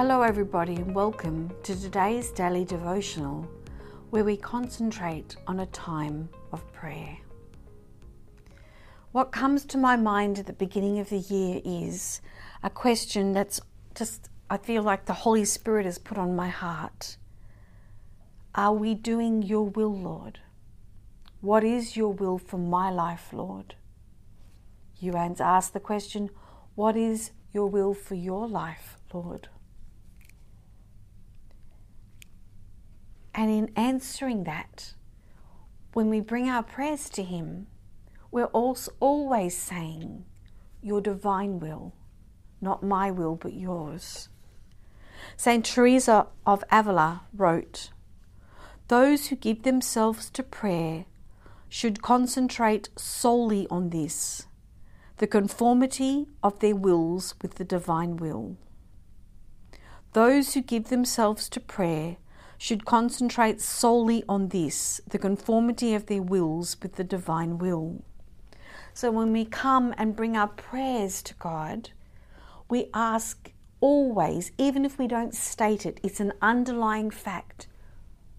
Hello, everybody, and welcome to today's daily devotional where we concentrate on a time of prayer. What comes to my mind at the beginning of the year is a question that's just, I feel like the Holy Spirit has put on my heart. Are we doing your will, Lord? What is your will for my life, Lord? You ask the question, What is your will for your life, Lord? And in answering that, when we bring our prayers to Him, we're also always saying, Your divine will, not my will, but yours. St. Teresa of Avila wrote, Those who give themselves to prayer should concentrate solely on this the conformity of their wills with the divine will. Those who give themselves to prayer should concentrate solely on this the conformity of their wills with the divine will. So when we come and bring our prayers to God, we ask always, even if we don't state it, it's an underlying fact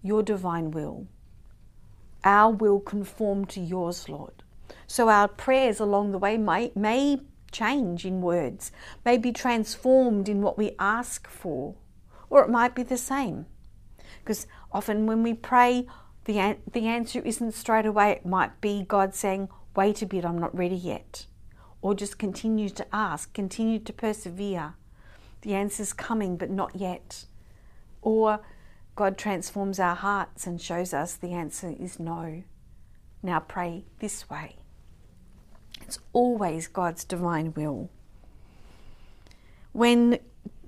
your divine will. Our will conform to yours, Lord. So our prayers along the way may, may change in words, may be transformed in what we ask for, or it might be the same. Because often when we pray, the, an- the answer isn't straight away. It might be God saying, wait a bit, I'm not ready yet. Or just continue to ask, continue to persevere. The answer's coming, but not yet. Or God transforms our hearts and shows us the answer is no. Now pray this way. It's always God's divine will. When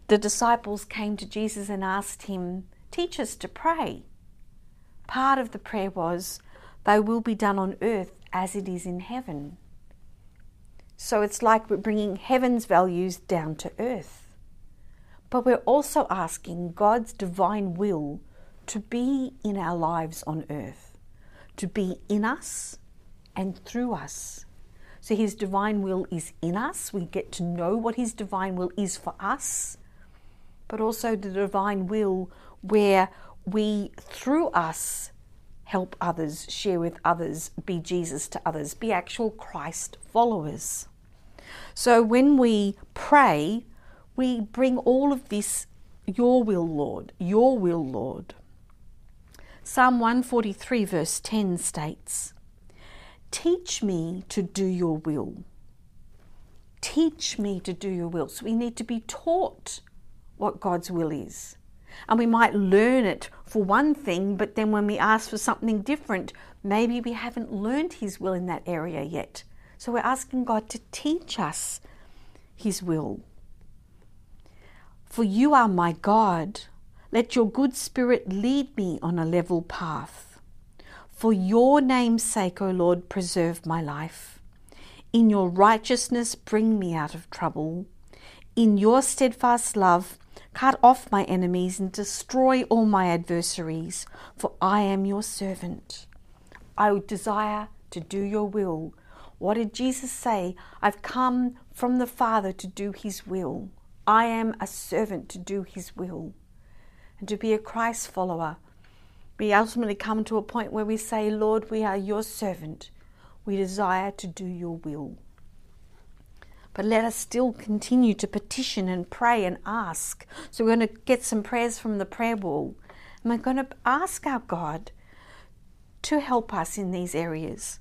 the disciples came to Jesus and asked him, Teach us to pray. Part of the prayer was, Thy will be done on earth as it is in heaven. So it's like we're bringing heaven's values down to earth. But we're also asking God's divine will to be in our lives on earth, to be in us and through us. So His divine will is in us. We get to know what His divine will is for us, but also the divine will where we, through us, help others, share with others, be Jesus to others, be actual Christ followers. So when we pray, we bring all of this, Your will, Lord, Your will, Lord. Psalm 143, verse 10 states, Teach me to do your will. Teach me to do your will. So we need to be taught what God's will is. And we might learn it for one thing, but then when we ask for something different, maybe we haven't learned His will in that area yet. So we're asking God to teach us His will. For you are my God. Let your good spirit lead me on a level path. For your name's sake, O Lord, preserve my life. In your righteousness, bring me out of trouble. In your steadfast love, Cut off my enemies and destroy all my adversaries, for I am your servant. I desire to do your will. What did Jesus say? I've come from the Father to do his will. I am a servant to do his will. And to be a Christ follower, we ultimately come to a point where we say, Lord, we are your servant. We desire to do your will. But let us still continue to petition and pray and ask. So we're going to get some prayers from the prayer wall. And we're going to ask our God to help us in these areas,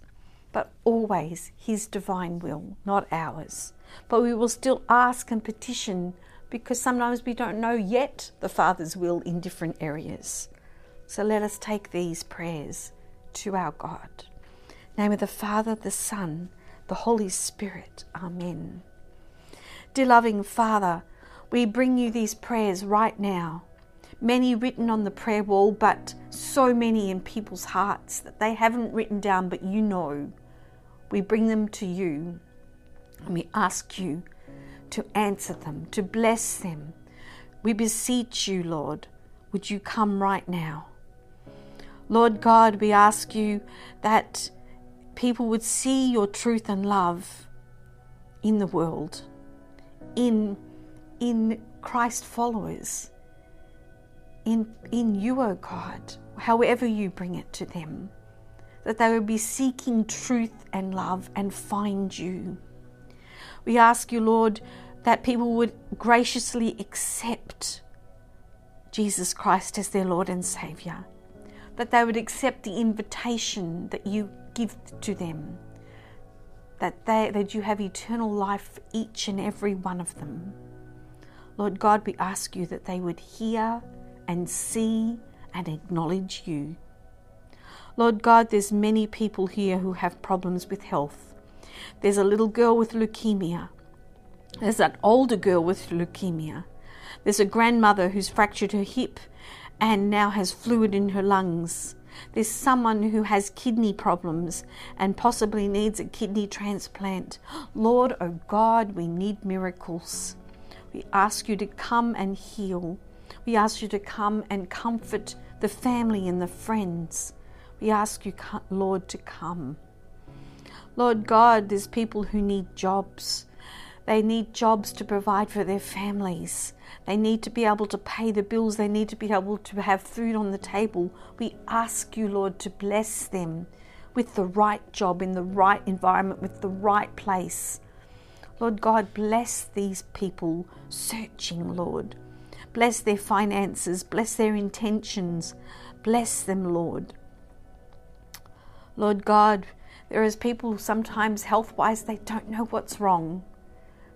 but always His divine will, not ours. But we will still ask and petition because sometimes we don't know yet the Father's will in different areas. So let us take these prayers to our God. name of the Father, the Son, the Holy Spirit. Amen. Dear loving Father, we bring you these prayers right now. Many written on the prayer wall, but so many in people's hearts that they haven't written down, but you know. We bring them to you and we ask you to answer them, to bless them. We beseech you, Lord, would you come right now? Lord God, we ask you that people would see your truth and love in the world, in in Christ followers, in, in you, O oh God, however you bring it to them, that they would be seeking truth and love and find you. We ask you, Lord, that people would graciously accept Jesus Christ as their Lord and Saviour, that they would accept the invitation that you give to them, that, they, that you have eternal life for each and every one of them. Lord God, we ask you that they would hear and see and acknowledge you. Lord God, there's many people here who have problems with health. There's a little girl with leukemia. There's an older girl with leukemia. There's a grandmother who's fractured her hip and now has fluid in her lungs. There's someone who has kidney problems and possibly needs a kidney transplant. Lord, oh God, we need miracles. We ask you to come and heal. We ask you to come and comfort the family and the friends. We ask you, Lord, to come. Lord God, there's people who need jobs. They need jobs to provide for their families. They need to be able to pay the bills. They need to be able to have food on the table. We ask you, Lord, to bless them with the right job, in the right environment, with the right place. Lord God, bless these people searching, Lord. Bless their finances, bless their intentions. Bless them, Lord. Lord God, there is people sometimes health wise, they don't know what's wrong.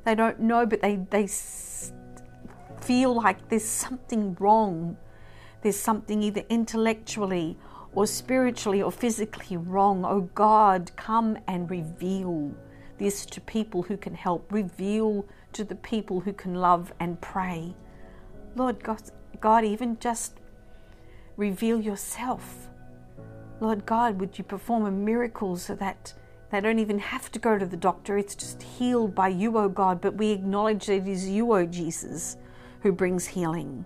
They don't know, but they, they feel like there's something wrong. There's something either intellectually or spiritually or physically wrong. Oh God, come and reveal this to people who can help. Reveal to the people who can love and pray. Lord God, God even just reveal yourself. Lord God, would you perform a miracle so that they don't even have to go to the doctor. It's just healed by you, O oh God. But we acknowledge that it is you, O oh Jesus, who brings healing.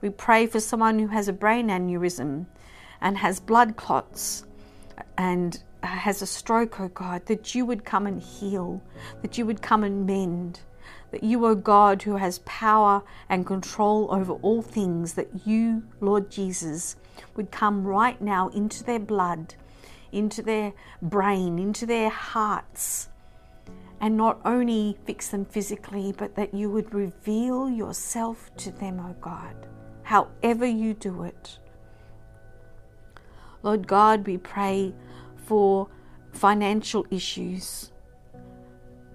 We pray for someone who has a brain aneurysm and has blood clots and has a stroke, oh God, that you would come and heal, that you would come and mend, that you, O God, who has power and control over all things, that you, Lord Jesus, would come right now into their blood into their brain, into their hearts, and not only fix them physically, but that you would reveal yourself to them, O oh God, however you do it. Lord God, we pray for financial issues,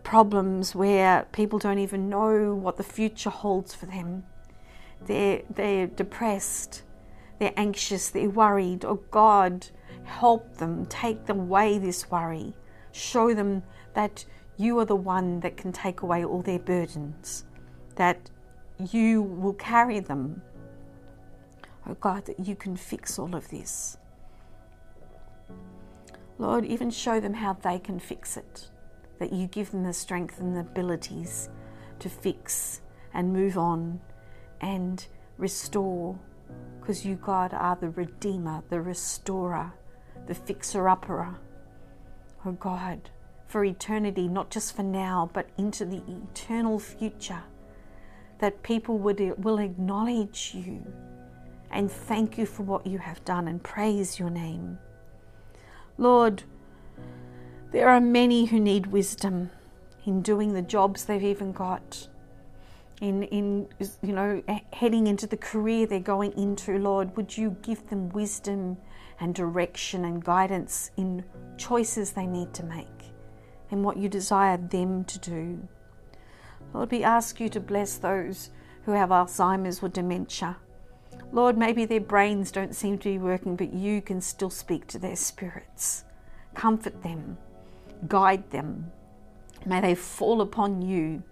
problems where people don't even know what the future holds for them. They're, they're depressed, they're anxious, they're worried. Oh God, Help them, take away this worry. Show them that you are the one that can take away all their burdens, that you will carry them. Oh God, that you can fix all of this. Lord, even show them how they can fix it, that you give them the strength and the abilities to fix and move on and restore, because you, God, are the Redeemer, the Restorer the fixer upper. Oh God, for eternity, not just for now, but into the eternal future, that people would, will acknowledge you and thank you for what you have done and praise your name. Lord, there are many who need wisdom in doing the jobs they've even got, in, in you know, heading into the career they're going into, Lord. Would you give them wisdom and direction and guidance in choices they need to make and what you desire them to do. Lord, we ask you to bless those who have Alzheimer's or dementia. Lord, maybe their brains don't seem to be working, but you can still speak to their spirits. Comfort them, guide them. May they fall upon you.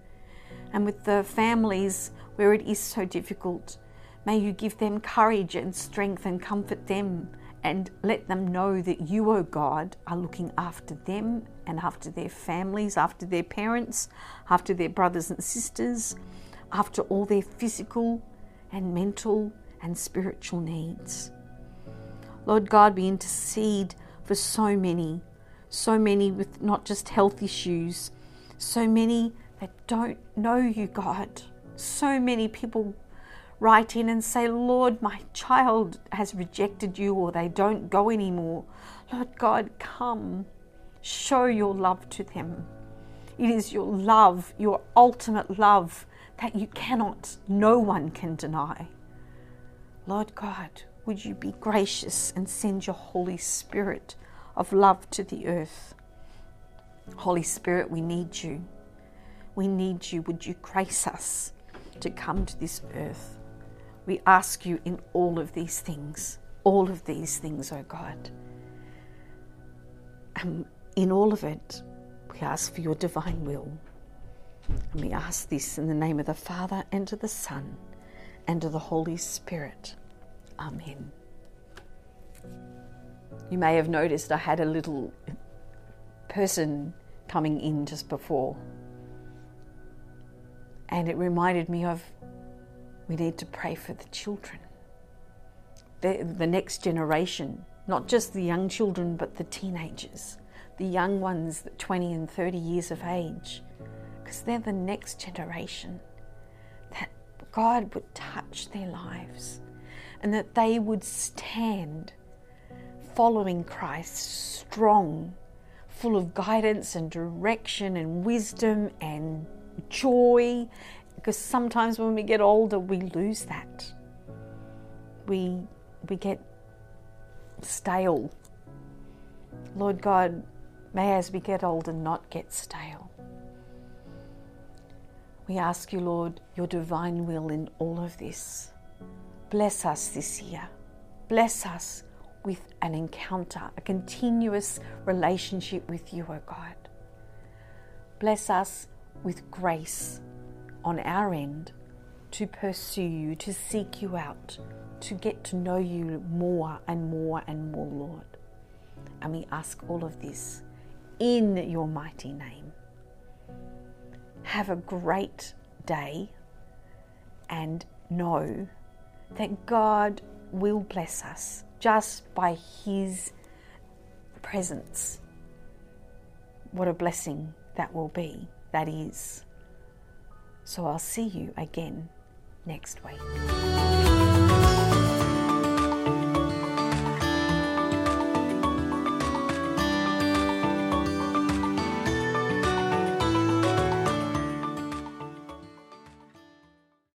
And with the families where it is so difficult, may you give them courage and strength and comfort them and let them know that you, O oh God, are looking after them and after their families, after their parents, after their brothers and sisters, after all their physical and mental and spiritual needs. Lord God, we intercede for so many, so many with not just health issues, so many that don't know you, God. So many people write in and say, Lord, my child has rejected you or they don't go anymore. Lord God, come, show your love to them. It is your love, your ultimate love, that you cannot, no one can deny. Lord God, would you be gracious and send your Holy Spirit of love to the earth? Holy Spirit, we need you. We need you. Would you grace us to come to this earth? We ask you in all of these things, all of these things, O oh God. And in all of it, we ask for your divine will. And we ask this in the name of the Father, and of the Son, and of the Holy Spirit. Amen. You may have noticed I had a little person coming in just before. And it reminded me of we need to pray for the children, the, the next generation, not just the young children, but the teenagers, the young ones, 20 and 30 years of age, because they're the next generation. That God would touch their lives and that they would stand following Christ strong, full of guidance and direction and wisdom and joy because sometimes when we get older, we lose that. We, we get stale. Lord God, may as we get older not get stale. We ask you, Lord, your divine will in all of this. Bless us this year. Bless us with an encounter, a continuous relationship with you, O oh God. Bless us with grace on our end to pursue you, to seek you out, to get to know you more and more and more, Lord. And we ask all of this in your mighty name. Have a great day and know that God will bless us just by His presence. What a blessing that will be, that is. So I'll see you again next week.